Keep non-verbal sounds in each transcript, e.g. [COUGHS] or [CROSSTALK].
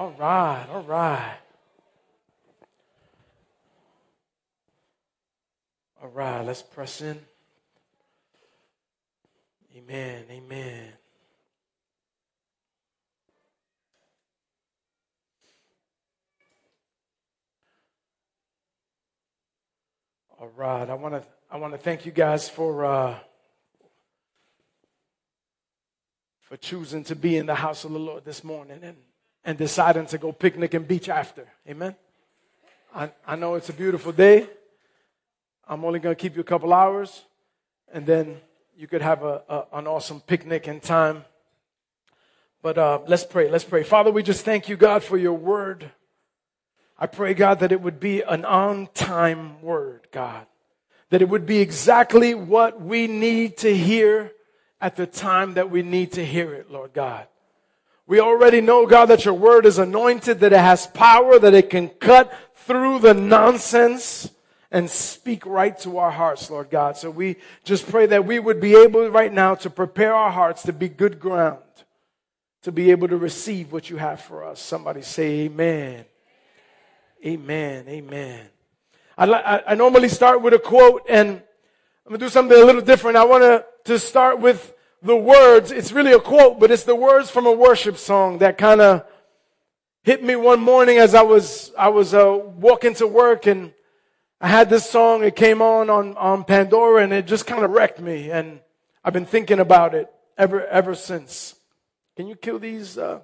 All right, all right. All right, let's press in. Amen, amen. All right, I want to I want to thank you guys for uh, for choosing to be in the house of the Lord this morning and and deciding to go picnic and beach after. Amen. I, I know it's a beautiful day. I'm only going to keep you a couple hours, and then you could have a, a an awesome picnic and time. But uh, let's pray. Let's pray. Father, we just thank you, God, for your word. I pray, God, that it would be an on time word, God. That it would be exactly what we need to hear at the time that we need to hear it, Lord God. We already know, God, that your word is anointed, that it has power, that it can cut through the nonsense and speak right to our hearts, Lord God. So we just pray that we would be able right now to prepare our hearts to be good ground, to be able to receive what you have for us. Somebody say amen. Amen. Amen. I, I, normally start with a quote and I'm going to do something a little different. I want to start with the words. It's really a quote, but it's the words from a worship song that kind of hit me one morning as I was, I was uh, walking to work and I had this song. It came on, on, on Pandora and it just kind of wrecked me. And I've been thinking about it ever, ever since. Can you kill these? Uh,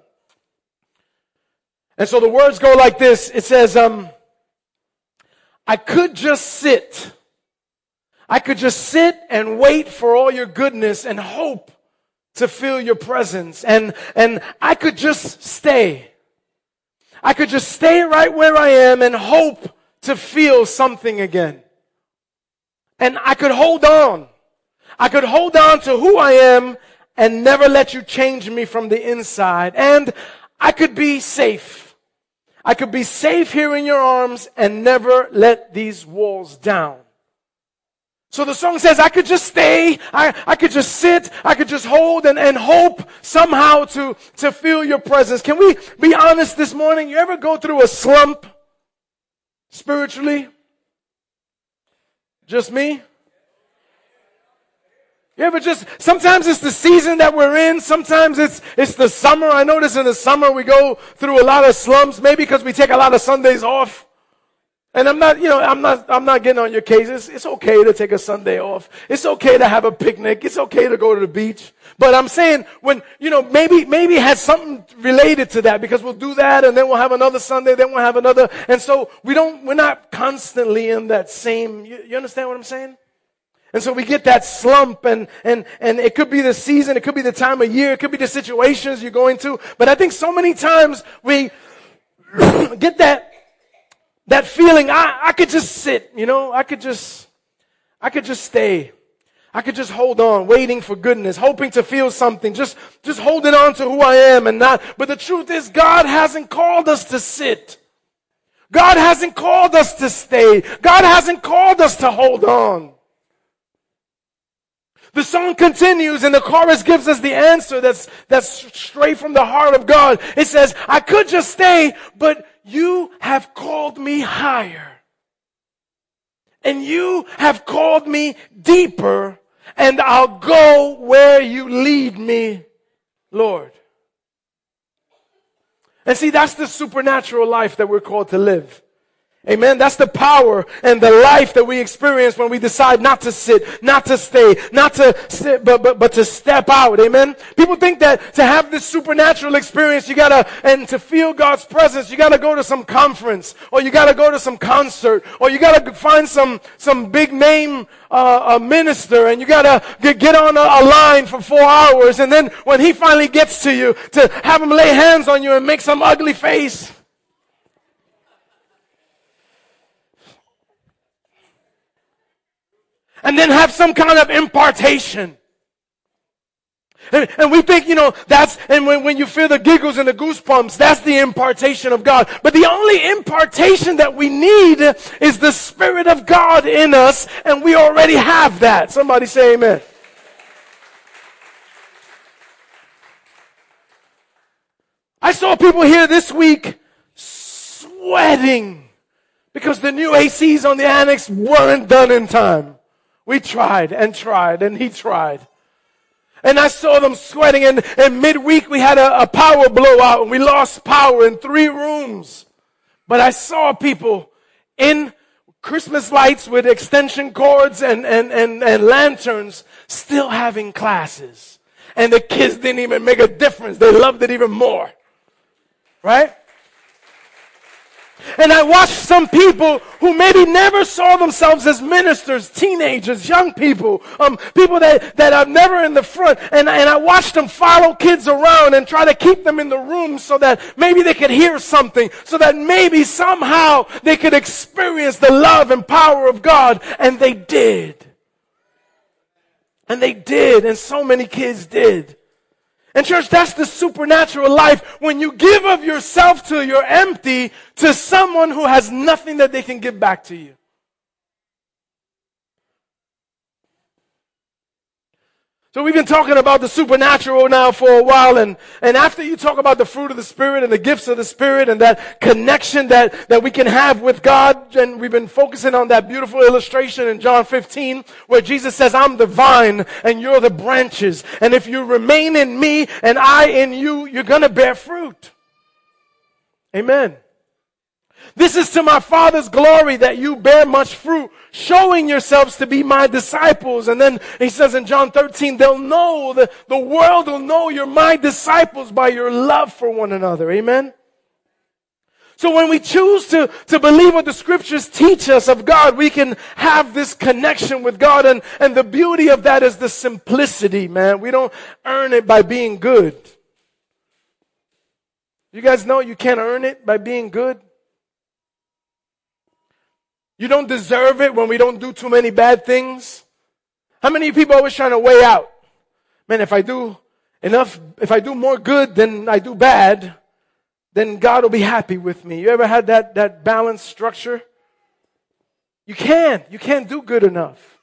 and so the words go like this. It says, um, I could just sit. I could just sit and wait for all your goodness and hope to feel your presence. And, and I could just stay. I could just stay right where I am and hope to feel something again. And I could hold on. I could hold on to who I am and never let you change me from the inside. And I could be safe. I could be safe here in your arms and never let these walls down. So the song says, I could just stay, I, I could just sit, I could just hold and, and hope somehow to, to feel your presence. Can we be honest this morning? You ever go through a slump spiritually? Just me? You ever just, sometimes it's the season that we're in. Sometimes it's, it's the summer. I notice in the summer we go through a lot of slumps, maybe because we take a lot of Sundays off. And I'm not, you know, I'm not, I'm not getting on your case. It's, it's okay to take a Sunday off. It's okay to have a picnic. It's okay to go to the beach. But I'm saying when, you know, maybe, maybe has something related to that because we'll do that and then we'll have another Sunday, then we'll have another. And so we don't, we're not constantly in that same, you, you understand what I'm saying? And so we get that slump and, and, and it could be the season, it could be the time of year, it could be the situations you're going to. But I think so many times we [CLEARS THROAT] get that, that feeling, I, I could just sit, you know, I could just, I could just stay. I could just hold on, waiting for goodness, hoping to feel something, just, just holding on to who I am and not. But the truth is God hasn't called us to sit. God hasn't called us to stay. God hasn't called us to hold on. The song continues and the chorus gives us the answer that's, that's straight from the heart of God. It says, I could just stay, but you have called me higher. And you have called me deeper and I'll go where you lead me, Lord. And see, that's the supernatural life that we're called to live. Amen. That's the power and the life that we experience when we decide not to sit, not to stay, not to sit, but, but, but to step out. Amen. People think that to have this supernatural experience, you gotta, and to feel God's presence, you gotta go to some conference, or you gotta go to some concert, or you gotta find some, some big name, uh, a minister, and you gotta get, on a, a line for four hours, and then when he finally gets to you, to have him lay hands on you and make some ugly face. And then have some kind of impartation. And, and, we think, you know, that's, and when, when you feel the giggles and the goosebumps, that's the impartation of God. But the only impartation that we need is the Spirit of God in us, and we already have that. Somebody say amen. I saw people here this week sweating because the new ACs on the annex weren't done in time. We tried and tried and he tried. And I saw them sweating and, and midweek we had a, a power blowout and we lost power in three rooms. But I saw people in Christmas lights with extension cords and, and, and, and lanterns still having classes. And the kids didn't even make a difference. They loved it even more. Right? And I watched some people who maybe never saw themselves as ministers, teenagers, young people, um, people that, that are never in the front. And, and I watched them follow kids around and try to keep them in the room so that maybe they could hear something, so that maybe somehow they could experience the love and power of God. And they did. And they did. And so many kids did. And church, that's the supernatural life. When you give of yourself till you're empty to someone who has nothing that they can give back to you. So we've been talking about the supernatural now for a while and, and after you talk about the fruit of the Spirit and the gifts of the Spirit and that connection that, that we can have with God and we've been focusing on that beautiful illustration in John 15 where Jesus says, I'm the vine and you're the branches. And if you remain in me and I in you, you're gonna bear fruit. Amen. This is to my Father's glory that you bear much fruit, showing yourselves to be my disciples. And then he says in John 13, they'll know, the, the world will know you're my disciples by your love for one another. Amen? So when we choose to, to believe what the scriptures teach us of God, we can have this connection with God. And, and the beauty of that is the simplicity, man. We don't earn it by being good. You guys know you can't earn it by being good? You don't deserve it when we don't do too many bad things. How many people always trying to weigh out? Man, if I do enough, if I do more good than I do bad, then God will be happy with me. You ever had that, that balanced structure? You can't. You can't do good enough.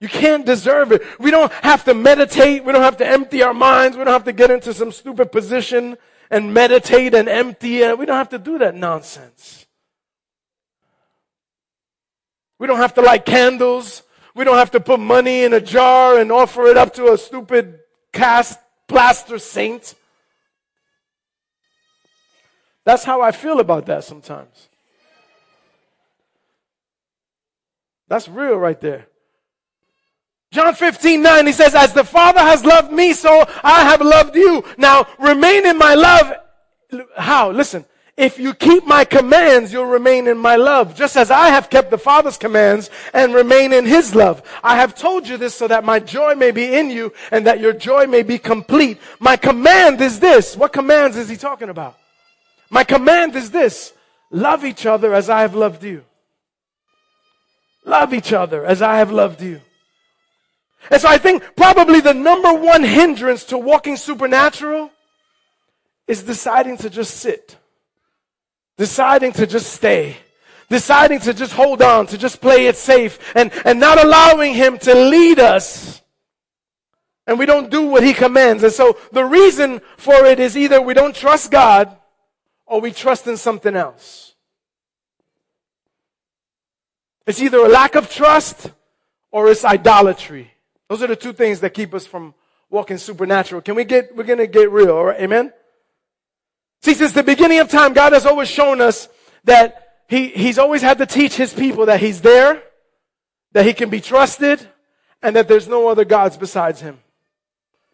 You can't deserve it. We don't have to meditate. We don't have to empty our minds. We don't have to get into some stupid position and meditate and empty. We don't have to do that nonsense. We don't have to light candles. We don't have to put money in a jar and offer it up to a stupid cast plaster saint. That's how I feel about that sometimes. That's real right there. John 15, 9, he says, As the Father has loved me, so I have loved you. Now remain in my love. How? Listen. If you keep my commands, you'll remain in my love, just as I have kept the Father's commands and remain in his love. I have told you this so that my joy may be in you and that your joy may be complete. My command is this. What commands is he talking about? My command is this. Love each other as I have loved you. Love each other as I have loved you. And so I think probably the number one hindrance to walking supernatural is deciding to just sit deciding to just stay, deciding to just hold on, to just play it safe, and, and not allowing Him to lead us. And we don't do what He commands. And so the reason for it is either we don't trust God or we trust in something else. It's either a lack of trust or it's idolatry. Those are the two things that keep us from walking supernatural. Can we get, we're gonna get real, alright? Amen? See, since the beginning of time, God has always shown us that he, He's always had to teach His people that He's there, that He can be trusted, and that there's no other gods besides Him.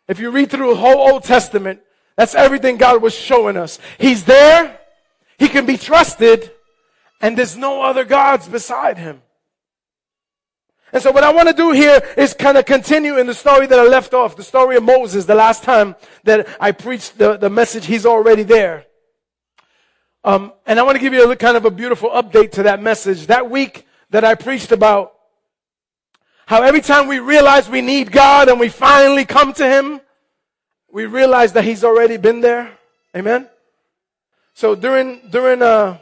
If you read through the whole Old Testament, that's everything God was showing us. He's there, He can be trusted, and there's no other gods beside Him. And so what I want to do here is kind of continue in the story that I left off, the story of Moses, the last time that I preached the, the message, he's already there. Um, and I want to give you a kind of a beautiful update to that message. That week that I preached about how every time we realize we need God and we finally come to Him, we realize that He's already been there. Amen. So during, during, uh,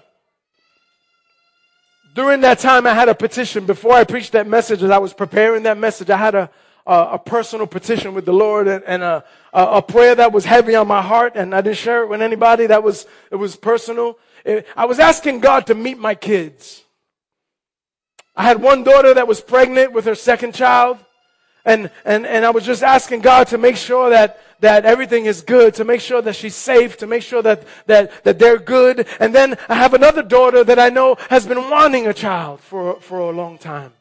during that time, I had a petition. Before I preached that message, as I was preparing that message, I had a, a, a personal petition with the Lord and, and a, a, a, prayer that was heavy on my heart and I didn't share it with anybody. That was, it was personal. It, I was asking God to meet my kids. I had one daughter that was pregnant with her second child. And, and, and I was just asking God to make sure that, that everything is good, to make sure that she's safe, to make sure that, that, that they're good. And then I have another daughter that I know has been wanting a child for, for a long time.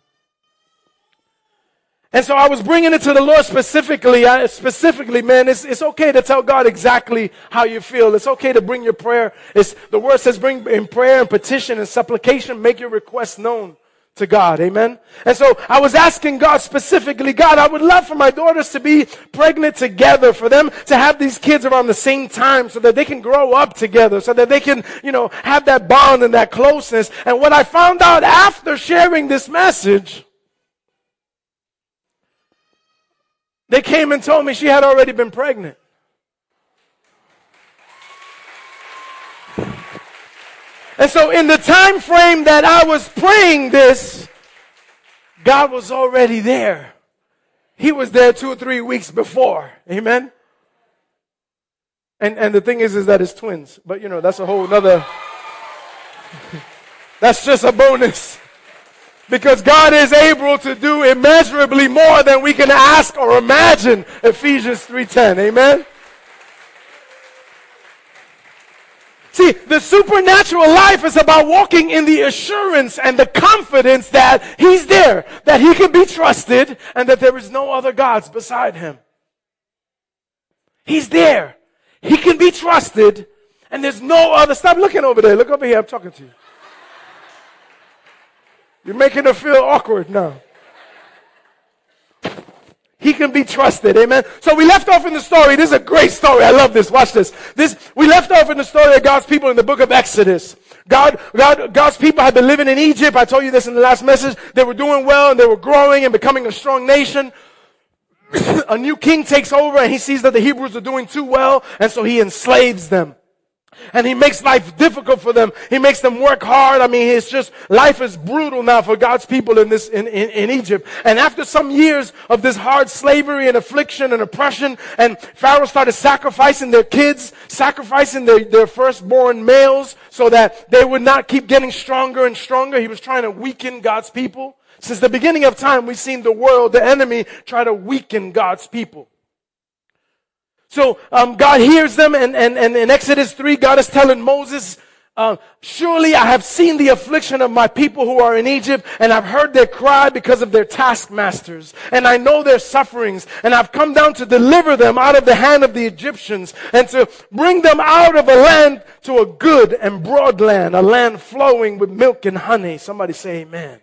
And so I was bringing it to the Lord specifically. I, specifically, man, it's, it's okay to tell God exactly how you feel. It's okay to bring your prayer. It's, the word says bring in prayer and petition and supplication, make your requests known to God. Amen. And so I was asking God specifically, God, I would love for my daughters to be pregnant together, for them to have these kids around the same time so that they can grow up together, so that they can, you know, have that bond and that closeness. And what I found out after sharing this message They came and told me she had already been pregnant. And so in the time frame that I was praying this, God was already there. He was there two or three weeks before. Amen. And, and the thing is, is that it's twins. But you know, that's a whole nother, [LAUGHS] that's just a bonus. Because God is able to do immeasurably more than we can ask or imagine. Ephesians 3.10. Amen? See, the supernatural life is about walking in the assurance and the confidence that He's there, that He can be trusted, and that there is no other gods beside Him. He's there. He can be trusted, and there's no other. Stop looking over there. Look over here. I'm talking to you. You're making her feel awkward now. He can be trusted. Amen. So we left off in the story. This is a great story. I love this. Watch this. This, we left off in the story of God's people in the book of Exodus. God, God, God's people had been living in Egypt. I told you this in the last message. They were doing well and they were growing and becoming a strong nation. [COUGHS] a new king takes over and he sees that the Hebrews are doing too well and so he enslaves them and he makes life difficult for them. He makes them work hard. I mean, it's just, life is brutal now for God's people in this, in, in, in, Egypt. And after some years of this hard slavery and affliction and oppression, and Pharaoh started sacrificing their kids, sacrificing their, their firstborn males so that they would not keep getting stronger and stronger. He was trying to weaken God's people. Since the beginning of time, we've seen the world, the enemy, try to weaken God's people. So um, God hears them, and, and, and in Exodus 3, God is telling Moses, uh, surely I have seen the affliction of my people who are in Egypt, and I've heard their cry because of their taskmasters, and I know their sufferings, and I've come down to deliver them out of the hand of the Egyptians, and to bring them out of a land to a good and broad land, a land flowing with milk and honey. Somebody say amen.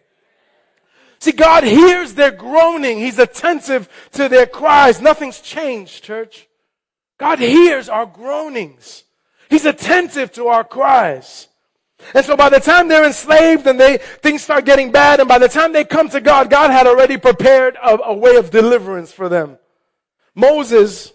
See, God hears their groaning. He's attentive to their cries. Nothing's changed, church. God hears our groanings. He's attentive to our cries. And so by the time they're enslaved and they, things start getting bad, and by the time they come to God, God had already prepared a, a way of deliverance for them. Moses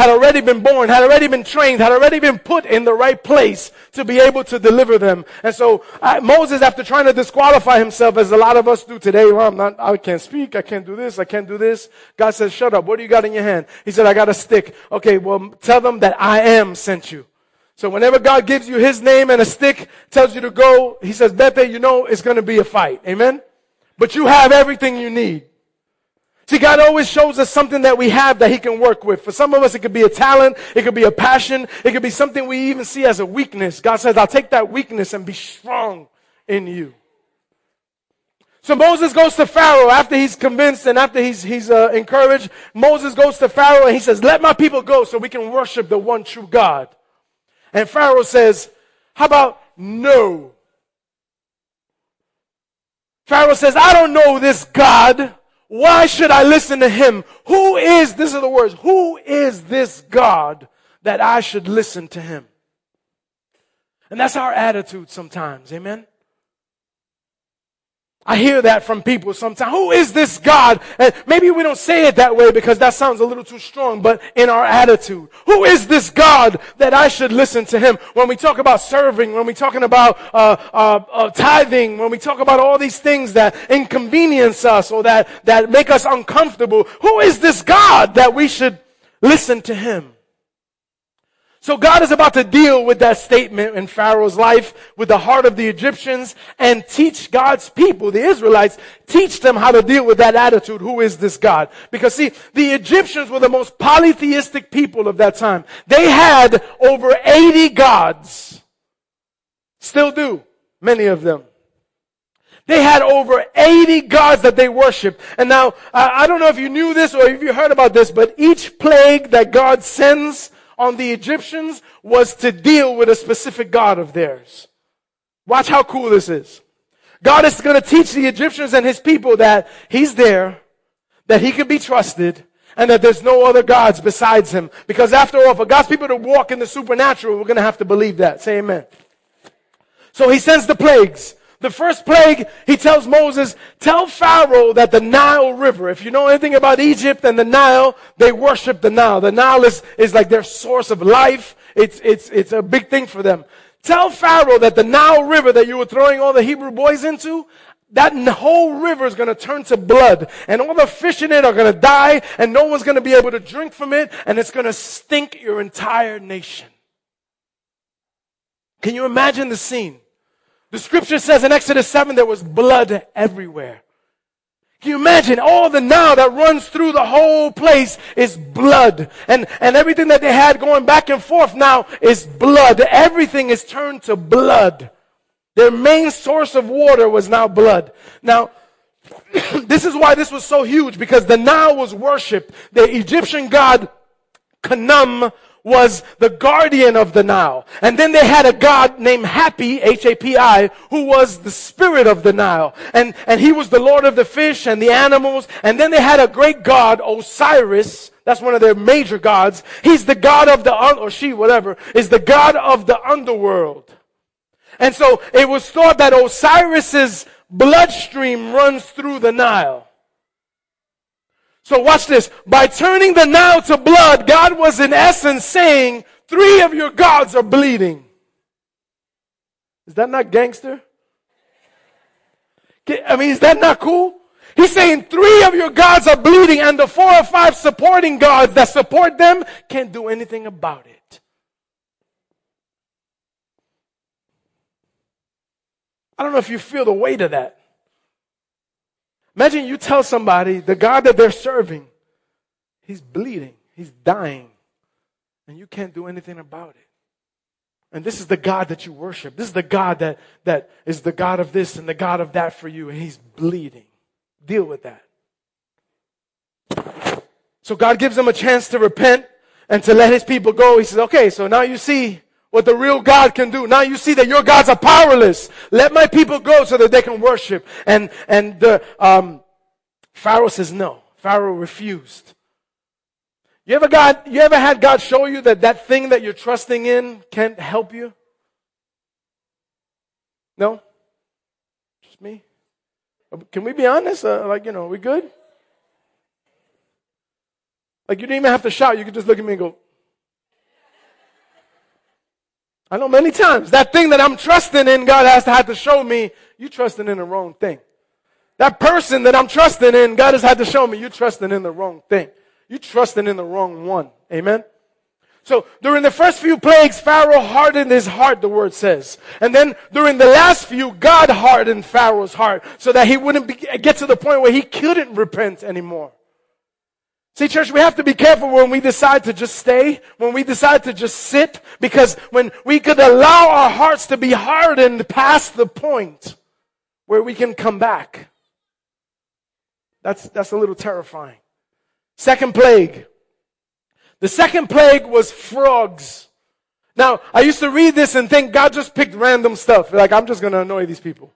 had already been born, had already been trained, had already been put in the right place to be able to deliver them. And so uh, Moses, after trying to disqualify himself, as a lot of us do today, well, I'm not, I can't speak, I can't do this, I can't do this. God says, shut up. What do you got in your hand? He said, I got a stick. Okay, well, tell them that I am sent you. So whenever God gives you his name and a stick, tells you to go, he says, Bete, you know it's going to be a fight. Amen? But you have everything you need. See, God always shows us something that we have that He can work with. For some of us, it could be a talent, it could be a passion, it could be something we even see as a weakness. God says, I'll take that weakness and be strong in you. So Moses goes to Pharaoh after he's convinced and after he's, he's uh, encouraged. Moses goes to Pharaoh and he says, let my people go so we can worship the one true God. And Pharaoh says, how about no? Pharaoh says, I don't know this God. Why should I listen to him? Who is, this are the words, who is this God that I should listen to him? And that's our attitude sometimes. Amen. I hear that from people sometimes. Who is this God? And maybe we don't say it that way because that sounds a little too strong, but in our attitude. Who is this God that I should listen to him? When we talk about serving, when we talking about uh, uh, uh, tithing, when we talk about all these things that inconvenience us or that, that make us uncomfortable, who is this God that we should listen to him? So God is about to deal with that statement in Pharaoh's life, with the heart of the Egyptians, and teach God's people, the Israelites, teach them how to deal with that attitude. Who is this God? Because see, the Egyptians were the most polytheistic people of that time. They had over 80 gods. Still do. Many of them. They had over 80 gods that they worshiped. And now, I don't know if you knew this or if you heard about this, but each plague that God sends on the Egyptians was to deal with a specific God of theirs. Watch how cool this is. God is going to teach the Egyptians and his people that he's there, that he can be trusted, and that there's no other gods besides him. Because after all, for God's people to walk in the supernatural, we're going to have to believe that. Say amen. So he sends the plagues. The first plague, he tells Moses, tell Pharaoh that the Nile River, if you know anything about Egypt and the Nile, they worship the Nile. The Nile is, is like their source of life. It's, it's, it's a big thing for them. Tell Pharaoh that the Nile River that you were throwing all the Hebrew boys into, that whole river is going to turn to blood and all the fish in it are going to die and no one's going to be able to drink from it and it's going to stink your entire nation. Can you imagine the scene? The scripture says in Exodus 7 there was blood everywhere. Can you imagine all the Nile that runs through the whole place is blood. And, and everything that they had going back and forth now is blood. Everything is turned to blood. Their main source of water was now blood. Now, [COUGHS] this is why this was so huge because the Nile was worshipped. The Egyptian god Khnum was the guardian of the Nile. And then they had a god named Happy, H-A-P-I, who was the spirit of the Nile. And, and he was the lord of the fish and the animals. And then they had a great god, Osiris. That's one of their major gods. He's the god of the, or she, whatever, is the god of the underworld. And so it was thought that Osiris's bloodstream runs through the Nile. So watch this. By turning the Nile to blood, God was in essence saying, three of your gods are bleeding. Is that not gangster? I mean, is that not cool? He's saying three of your gods are bleeding and the four or five supporting gods that support them can't do anything about it. I don't know if you feel the weight of that. Imagine you tell somebody the God that they're serving, he's bleeding, he's dying, and you can't do anything about it. And this is the God that you worship. This is the God that, that is the God of this and the God of that for you, and he's bleeding. Deal with that. So God gives them a chance to repent and to let his people go. He says, okay, so now you see what the real God can do. Now you see that your gods are powerless. Let my people go so that they can worship. And, and the, um, Pharaoh says no. Pharaoh refused. You ever got, you ever had God show you that that thing that you're trusting in can't help you? No? Just me? Can we be honest? Uh, like, you know, we good? Like, you didn't even have to shout. You could just look at me and go, I know many times that thing that I'm trusting in, God has to have to show me you trusting in the wrong thing. That person that I'm trusting in, God has had to show me you trusting in the wrong thing. You trusting in the wrong one. Amen. So during the first few plagues, Pharaoh hardened his heart, the word says. And then during the last few, God hardened Pharaoh's heart so that he wouldn't be, get to the point where he couldn't repent anymore. See, church, we have to be careful when we decide to just stay, when we decide to just sit, because when we could allow our hearts to be hardened past the point where we can come back. That's, that's a little terrifying. Second plague. The second plague was frogs. Now, I used to read this and think God just picked random stuff. Like, I'm just going to annoy these people.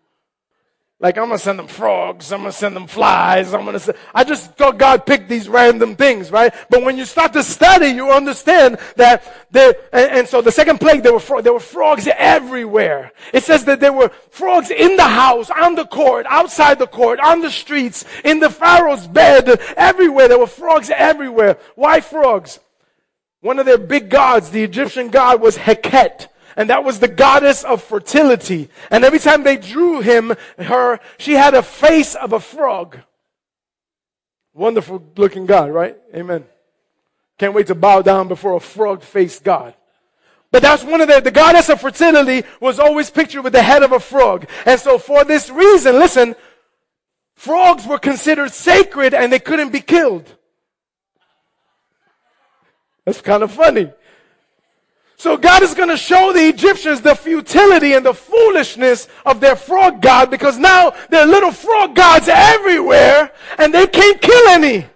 Like I'm gonna send them frogs, I'm gonna send them flies, I'm gonna send, I just thought God picked these random things, right? But when you start to study, you understand that there, and, and so the second plague, there were, fro- there were frogs everywhere. It says that there were frogs in the house, on the court, outside the court, on the streets, in the Pharaoh's bed, everywhere. There were frogs everywhere. Why frogs? One of their big gods, the Egyptian god was Heket and that was the goddess of fertility. And every time they drew him, her, she had a face of a frog. Wonderful looking God, right? Amen. Can't wait to bow down before a frog faced God. But that's one of the, the goddess of fertility was always pictured with the head of a frog. And so for this reason, listen, frogs were considered sacred and they couldn't be killed. That's kind of funny. So God is going to show the Egyptians the futility and the foolishness of their frog god because now there are little frog gods everywhere and they can't kill any.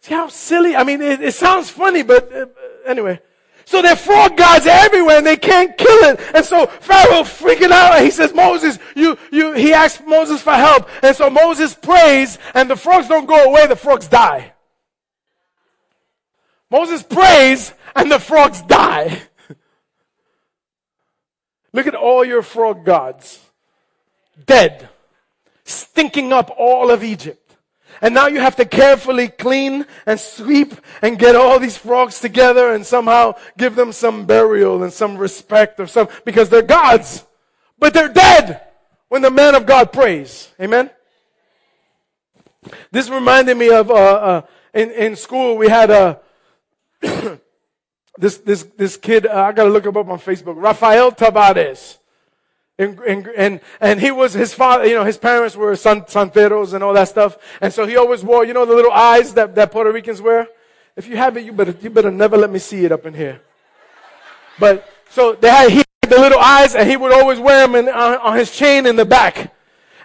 See how silly? I mean, it, it sounds funny, but uh, anyway. So there are frog gods everywhere and they can't kill it. And so Pharaoh freaking out he says, Moses, you, you, he asks Moses for help. And so Moses prays and the frogs don't go away, the frogs die. Moses prays and the frogs die. Look at all your frog gods. Dead. Stinking up all of Egypt. And now you have to carefully clean and sweep and get all these frogs together and somehow give them some burial and some respect or some, because they're gods. But they're dead when the man of God prays. Amen? This reminded me of, uh, uh, in, in school we had a, [COUGHS] this, this, this kid, uh, I gotta look him up on Facebook, Rafael Tabares. And, and, and, and, he was, his father, you know, his parents were san, santeros and all that stuff. And so he always wore, you know, the little eyes that, that Puerto Ricans wear? If you have it, you better, you better never let me see it up in here. But, so they had, he had the little eyes and he would always wear them in, on, on his chain in the back.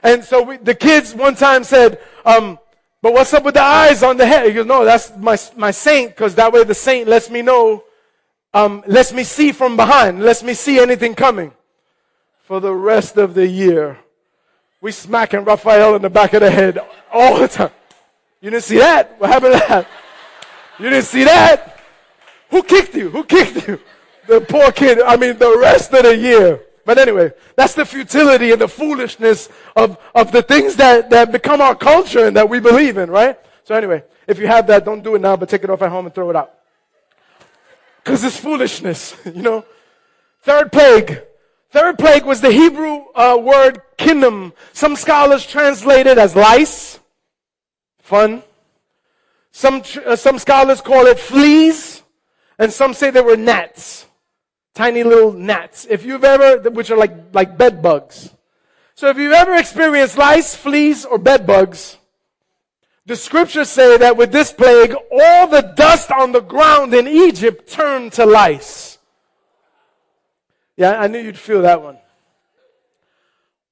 And so we, the kids one time said, um, but what's up with the eyes on the head? He goes, no, that's my, my saint, because that way the saint lets me know, um, lets me see from behind, lets me see anything coming. For the rest of the year, we smacking Raphael in the back of the head all the time. You didn't see that? What happened to that? You didn't see that? Who kicked you? Who kicked you? The poor kid. I mean, the rest of the year. But anyway, that's the futility and the foolishness of, of the things that, that become our culture and that we believe in, right? So anyway, if you have that, don't do it now, but take it off at home and throw it out. Cause it's foolishness, [LAUGHS] you know? Third plague. Third plague was the Hebrew uh, word kinnim. Some scholars translate it as lice. Fun. Some, uh, some scholars call it fleas. And some say they were gnats tiny little gnats. If you've ever, which are like, like bed bugs. So if you've ever experienced lice, fleas, or bed bugs, the scriptures say that with this plague, all the dust on the ground in Egypt turned to lice. Yeah, I knew you'd feel that one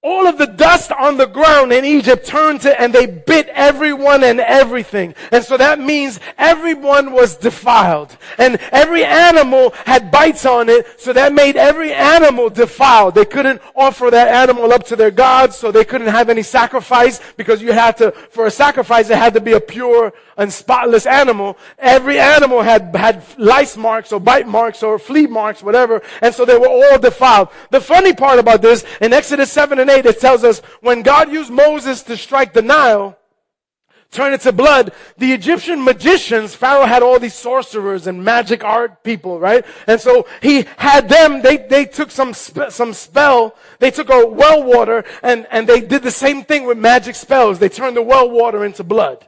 all of the dust on the ground in Egypt turned to, and they bit everyone and everything. And so that means everyone was defiled. And every animal had bites on it, so that made every animal defiled. They couldn't offer that animal up to their gods, so they couldn't have any sacrifice, because you had to, for a sacrifice, it had to be a pure and spotless animal. Every animal had, had lice marks or bite marks or flea marks, whatever, and so they were all defiled. The funny part about this, in Exodus 7 and 8, it tells us when God used Moses to strike the Nile, turn it to blood. The Egyptian magicians, Pharaoh had all these sorcerers and magic art people, right? And so he had them, they, they took some, spe- some spell, they took a well water and, and they did the same thing with magic spells. They turned the well water into blood.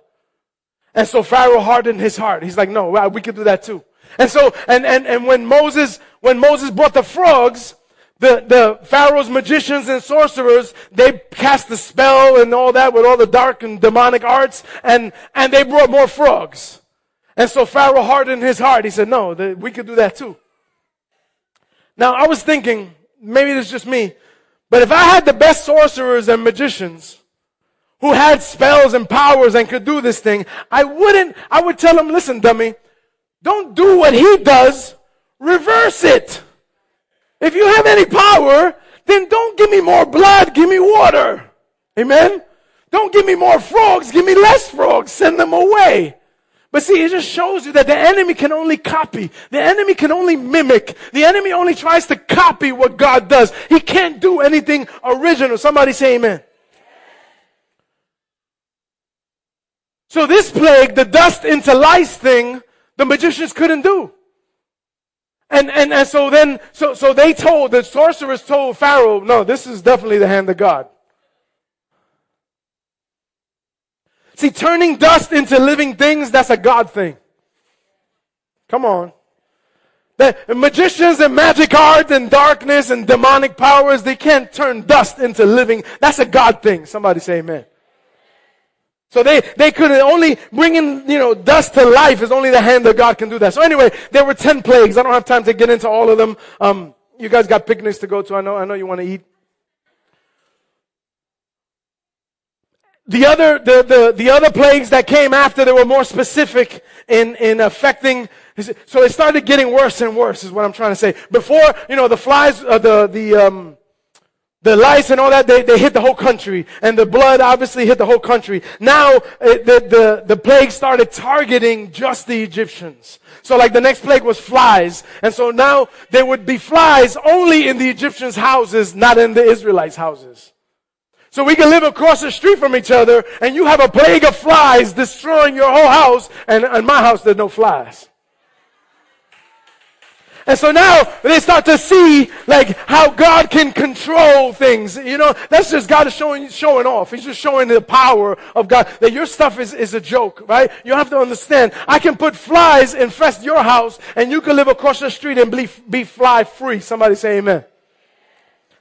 And so Pharaoh hardened his heart. He's like, no, we could do that too. And so, and, and, and when Moses, when Moses brought the frogs, the, the Pharaoh's magicians and sorcerers, they cast the spell and all that with all the dark and demonic arts, and, and they brought more frogs. And so Pharaoh hardened his heart. He said, no, the, we could do that too. Now I was thinking, maybe it's just me, but if I had the best sorcerers and magicians, who had spells and powers and could do this thing, I wouldn't, I would tell him, listen, dummy, don't do what he does, reverse it. If you have any power, then don't give me more blood, give me water. Amen? Don't give me more frogs, give me less frogs, send them away. But see, it just shows you that the enemy can only copy. The enemy can only mimic. The enemy only tries to copy what God does. He can't do anything original. Somebody say amen. So this plague, the dust into lice thing, the magicians couldn't do. And, and, and so then, so, so they told, the sorcerers told Pharaoh, no, this is definitely the hand of God. See, turning dust into living things, that's a God thing. Come on. The magicians and magic arts and darkness and demonic powers, they can't turn dust into living. That's a God thing. Somebody say amen. So they, they could only bringing, you know, dust to life is only the hand of God can do that. So anyway, there were 10 plagues. I don't have time to get into all of them. Um, you guys got picnics to go to. I know, I know you want to eat. The other, the, the, the other plagues that came after, they were more specific in, in affecting, so it started getting worse and worse is what I'm trying to say. Before, you know, the flies, uh, the, the, um, the lice and all that, they, they hit the whole country. And the blood obviously hit the whole country. Now, it, the, the, the plague started targeting just the Egyptians. So like the next plague was flies. And so now there would be flies only in the Egyptians' houses, not in the Israelites' houses. So we can live across the street from each other and you have a plague of flies destroying your whole house and in my house there's no flies. And so now they start to see like how God can control things. You know, that's just God is showing, showing off. He's just showing the power of God that your stuff is, is a joke, right? You have to understand. I can put flies infest your house and you can live across the street and be, be fly free. Somebody say amen.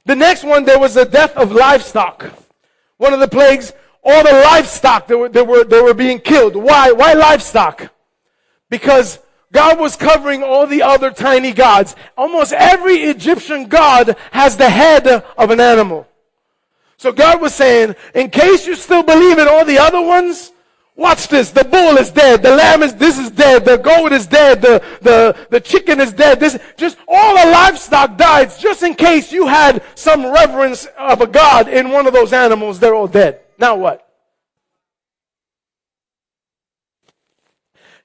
The next one, there was the death of livestock. One of the plagues, all the livestock that were, that were, that were being killed. Why? Why livestock? Because God was covering all the other tiny gods. Almost every Egyptian god has the head of an animal. So God was saying, in case you still believe in all the other ones, Watch this. The bull is dead. The lamb is, this is dead. The goat is dead. The, the, the chicken is dead. This, just all the livestock died just in case you had some reverence of a God in one of those animals. They're all dead. Now what?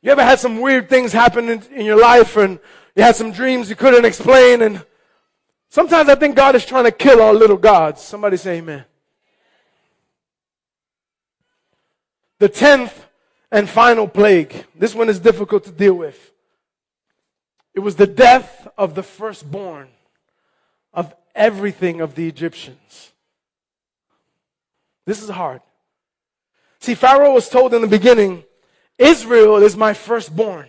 You ever had some weird things happen in, in your life and you had some dreams you couldn't explain and sometimes I think God is trying to kill our little gods. Somebody say amen. The tenth and final plague. This one is difficult to deal with. It was the death of the firstborn of everything of the Egyptians. This is hard. See, Pharaoh was told in the beginning, Israel is my firstborn.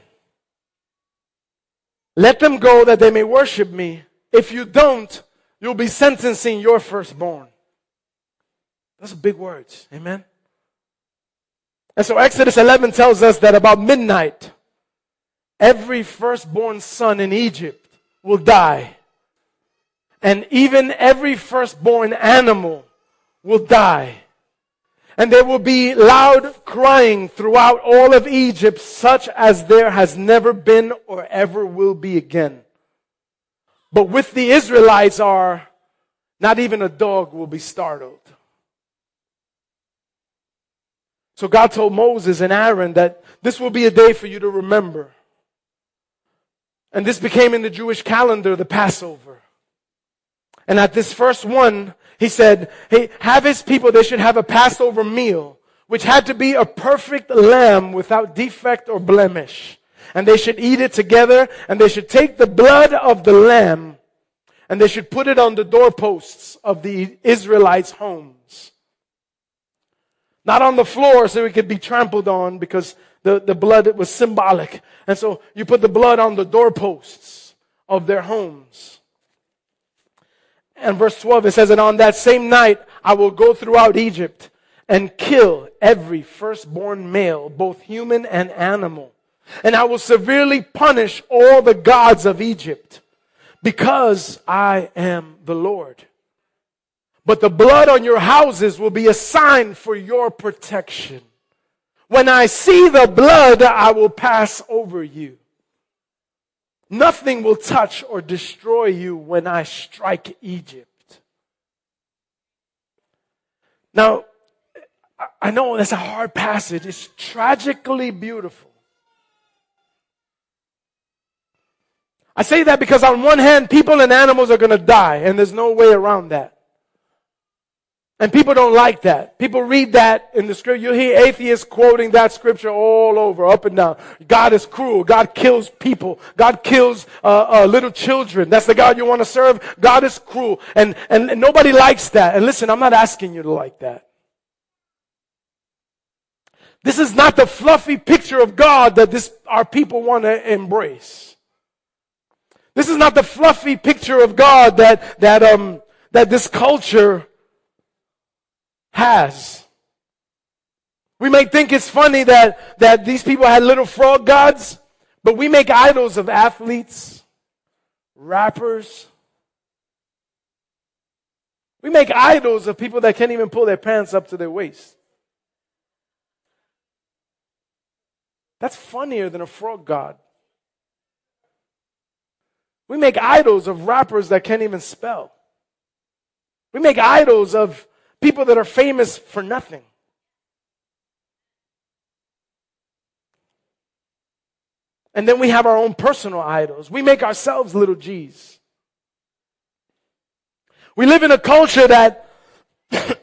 Let them go that they may worship me. If you don't, you'll be sentencing your firstborn. That's big words. Amen. And so Exodus 11 tells us that about midnight, every firstborn son in Egypt will die. And even every firstborn animal will die. And there will be loud crying throughout all of Egypt, such as there has never been or ever will be again. But with the Israelites are, not even a dog will be startled. So God told Moses and Aaron that this will be a day for you to remember. And this became in the Jewish calendar the Passover. And at this first one, he said, hey, have his people, they should have a Passover meal, which had to be a perfect lamb without defect or blemish. And they should eat it together, and they should take the blood of the lamb, and they should put it on the doorposts of the Israelites' homes. Not on the floor so it could be trampled on because the, the blood was symbolic. And so you put the blood on the doorposts of their homes. And verse 12, it says, And on that same night, I will go throughout Egypt and kill every firstborn male, both human and animal. And I will severely punish all the gods of Egypt because I am the Lord. But the blood on your houses will be a sign for your protection. When I see the blood, I will pass over you. Nothing will touch or destroy you when I strike Egypt. Now, I know that's a hard passage. It's tragically beautiful. I say that because, on one hand, people and animals are going to die, and there's no way around that. And people don't like that. People read that in the scripture. You hear atheists quoting that scripture all over, up and down. God is cruel. God kills people. God kills uh, uh, little children. That's the God you want to serve. God is cruel, and, and and nobody likes that. And listen, I'm not asking you to like that. This is not the fluffy picture of God that this our people want to embrace. This is not the fluffy picture of God that that um that this culture has. We may think it's funny that, that these people had little frog gods, but we make idols of athletes, rappers. We make idols of people that can't even pull their pants up to their waist. That's funnier than a frog god. We make idols of rappers that can't even spell. We make idols of People that are famous for nothing. And then we have our own personal idols. We make ourselves little G's. We live in a culture that [COUGHS]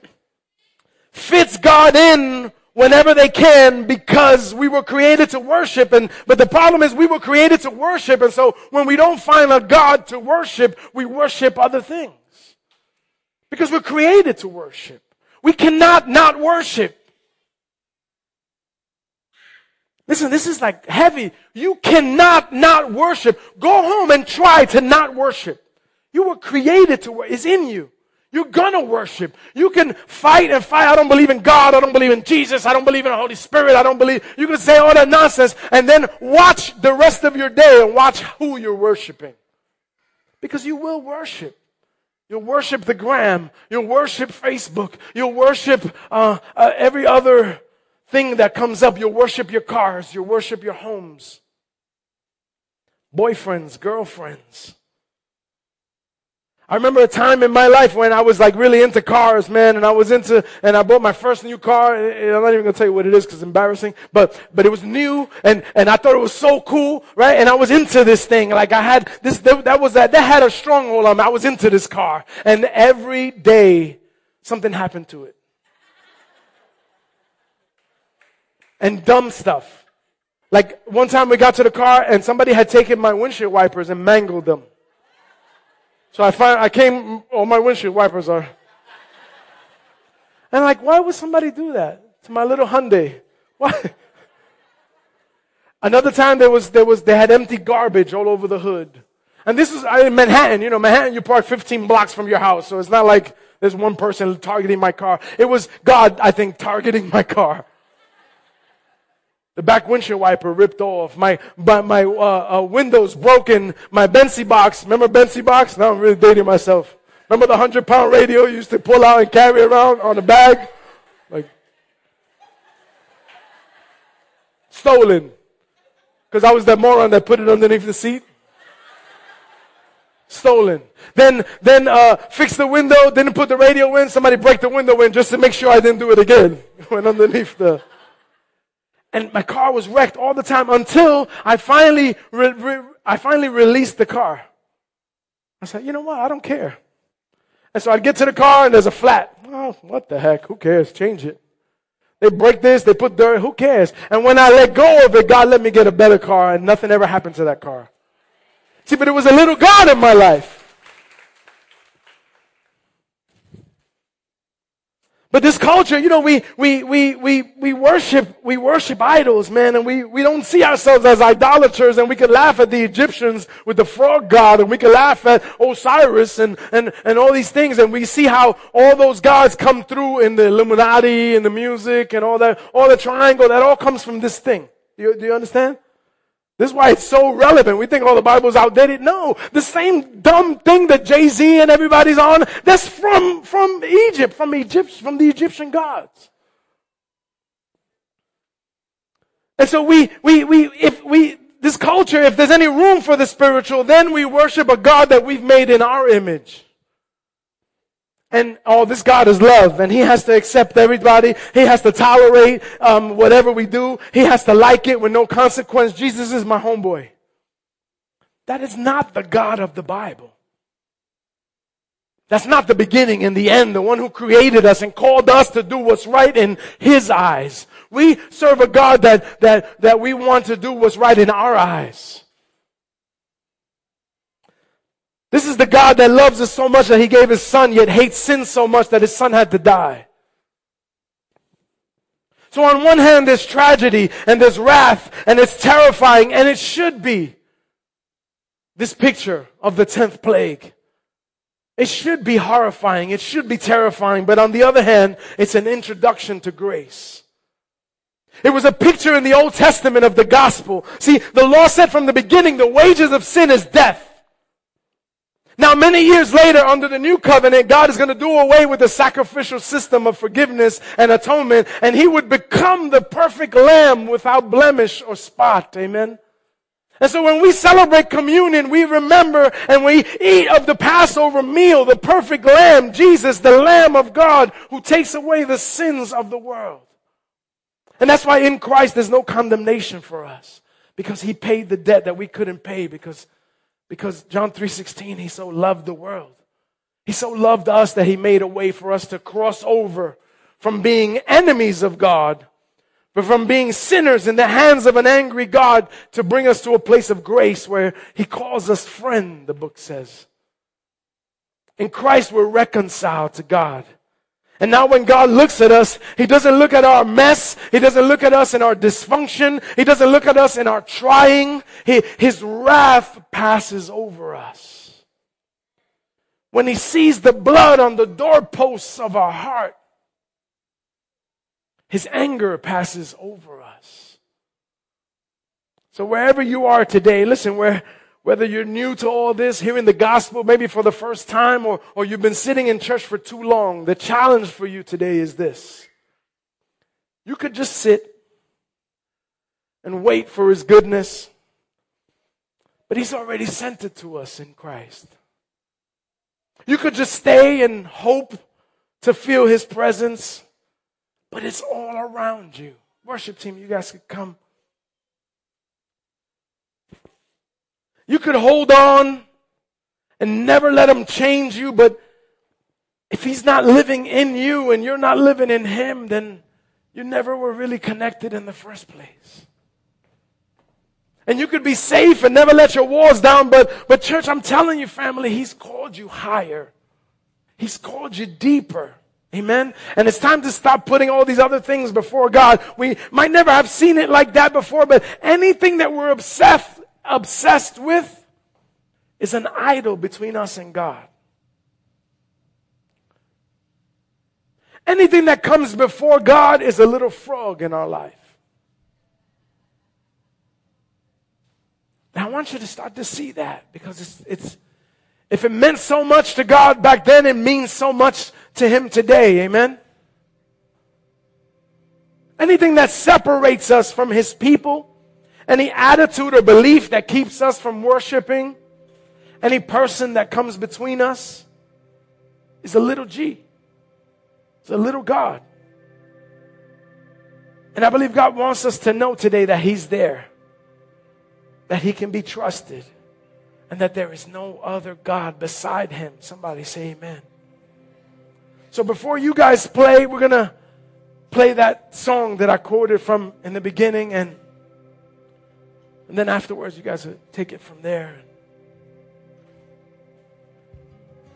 fits God in whenever they can because we were created to worship and but the problem is we were created to worship and so when we don't find a God to worship, we worship other things. Because we're created to worship. We cannot not worship. Listen, this is like heavy. You cannot not worship. Go home and try to not worship. You were created to worship. It's in you. You're gonna worship. You can fight and fight. I don't believe in God. I don't believe in Jesus. I don't believe in the Holy Spirit. I don't believe. You can say all that nonsense and then watch the rest of your day and watch who you're worshiping. Because you will worship. You'll worship the gram. You'll worship Facebook. You'll worship uh, uh, every other thing that comes up. You'll worship your cars. You'll worship your homes. Boyfriends, girlfriends. I remember a time in my life when I was like really into cars, man, and I was into, and I bought my first new car. I'm not even gonna tell you what it is because it's embarrassing, but, but it was new and, and I thought it was so cool, right? And I was into this thing. Like I had this, that, that was that, that had a stronghold on me. I was into this car. And every day something happened to it. And dumb stuff. Like one time we got to the car and somebody had taken my windshield wipers and mangled them. So I find, I came, all my windshield wipers are. And like, why would somebody do that to my little Hyundai? Why? Another time there was, there was, they had empty garbage all over the hood. And this is in Manhattan. You know, Manhattan, you park 15 blocks from your house. So it's not like there's one person targeting my car. It was God, I think, targeting my car. The back windshield wiper ripped off. My, my, my uh, uh, windows broken. My Benzi box. Remember Benzi box? Now I'm really dating myself. Remember the 100 pound radio you used to pull out and carry around on a bag? Like, stolen. Because I was that moron that put it underneath the seat. Stolen. Then, then, uh, fix the window, didn't put the radio in, somebody break the window in just to make sure I didn't do it again. [LAUGHS] Went underneath the, and my car was wrecked all the time until I finally, re- re- I finally released the car. I said, you know what? I don't care. And so I'd get to the car and there's a flat. Oh, what the heck? Who cares? Change it. They break this, they put dirt, who cares? And when I let go of it, God let me get a better car and nothing ever happened to that car. See, but it was a little God in my life. But this culture, you know, we, we, we, we, we worship, we worship idols, man, and we, we don't see ourselves as idolaters and we can laugh at the Egyptians with the frog god and we can laugh at Osiris and, and, and all these things and we see how all those gods come through in the Illuminati and the music and all that, all the triangle, that all comes from this thing. Do you, do you understand? This is why it's so relevant. We think all oh, the Bible's outdated. No, the same dumb thing that Jay-Z and everybody's on, that's from, from Egypt, from Egypt, from the Egyptian gods. And so we, we, we, if we, this culture, if there's any room for the spiritual, then we worship a God that we've made in our image. And oh, this God is love, and He has to accept everybody. He has to tolerate um, whatever we do. He has to like it with no consequence. Jesus is my homeboy. That is not the God of the Bible. That's not the beginning and the end, the one who created us and called us to do what's right in His eyes. We serve a God that, that, that we want to do what's right in our eyes. This is the God that loves us so much that He gave His Son, yet hates sin so much that His Son had to die. So on one hand, there's tragedy and there's wrath and it's terrifying and it should be this picture of the 10th plague. It should be horrifying. It should be terrifying. But on the other hand, it's an introduction to grace. It was a picture in the Old Testament of the gospel. See, the law said from the beginning, the wages of sin is death. Now, many years later, under the new covenant, God is going to do away with the sacrificial system of forgiveness and atonement, and He would become the perfect lamb without blemish or spot. Amen. And so when we celebrate communion, we remember and we eat of the Passover meal, the perfect lamb, Jesus, the lamb of God who takes away the sins of the world. And that's why in Christ there's no condemnation for us because he paid the debt that we couldn't pay because, because John 3.16, he so loved the world. He so loved us that he made a way for us to cross over from being enemies of God but from being sinners in the hands of an angry God to bring us to a place of grace where He calls us friend, the book says. In Christ, we're reconciled to God. And now when God looks at us, He doesn't look at our mess. He doesn't look at us in our dysfunction. He doesn't look at us in our trying. He, his wrath passes over us. When He sees the blood on the doorposts of our heart, his anger passes over us. So wherever you are today, listen, where, whether you're new to all this, hearing the gospel maybe for the first time, or, or you've been sitting in church for too long, the challenge for you today is this. You could just sit and wait for his goodness, but he's already sent it to us in Christ. You could just stay and hope to feel his presence, but it's all around you. Worship team, you guys could come. You could hold on and never let him change you, but if he's not living in you and you're not living in him, then you never were really connected in the first place. And you could be safe and never let your walls down, but, but church, I'm telling you, family, he's called you higher. He's called you deeper. Amen. And it's time to stop putting all these other things before God. We might never have seen it like that before, but anything that we're obsessed, obsessed with is an idol between us and God. Anything that comes before God is a little frog in our life. Now I want you to start to see that because it's, it's, if it meant so much to God back then, it means so much to Him today. Amen? Anything that separates us from His people, any attitude or belief that keeps us from worshiping, any person that comes between us is a little g. It's a little God. And I believe God wants us to know today that He's there, that He can be trusted, and that there is no other God beside Him. Somebody say amen. So before you guys play, we're going to play that song that I quoted from in the beginning and and then afterwards you guys take it from there.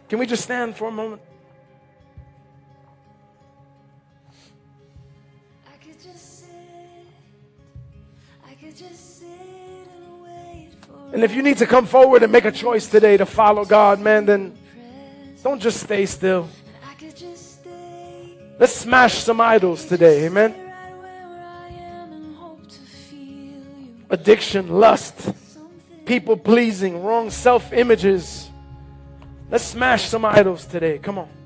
Can we just stand for a moment? And if you need to come forward and make a choice today to follow God, man, then don't just stay still. Let's smash some idols today. Amen. Addiction, lust, people pleasing, wrong self images. Let's smash some idols today. Come on.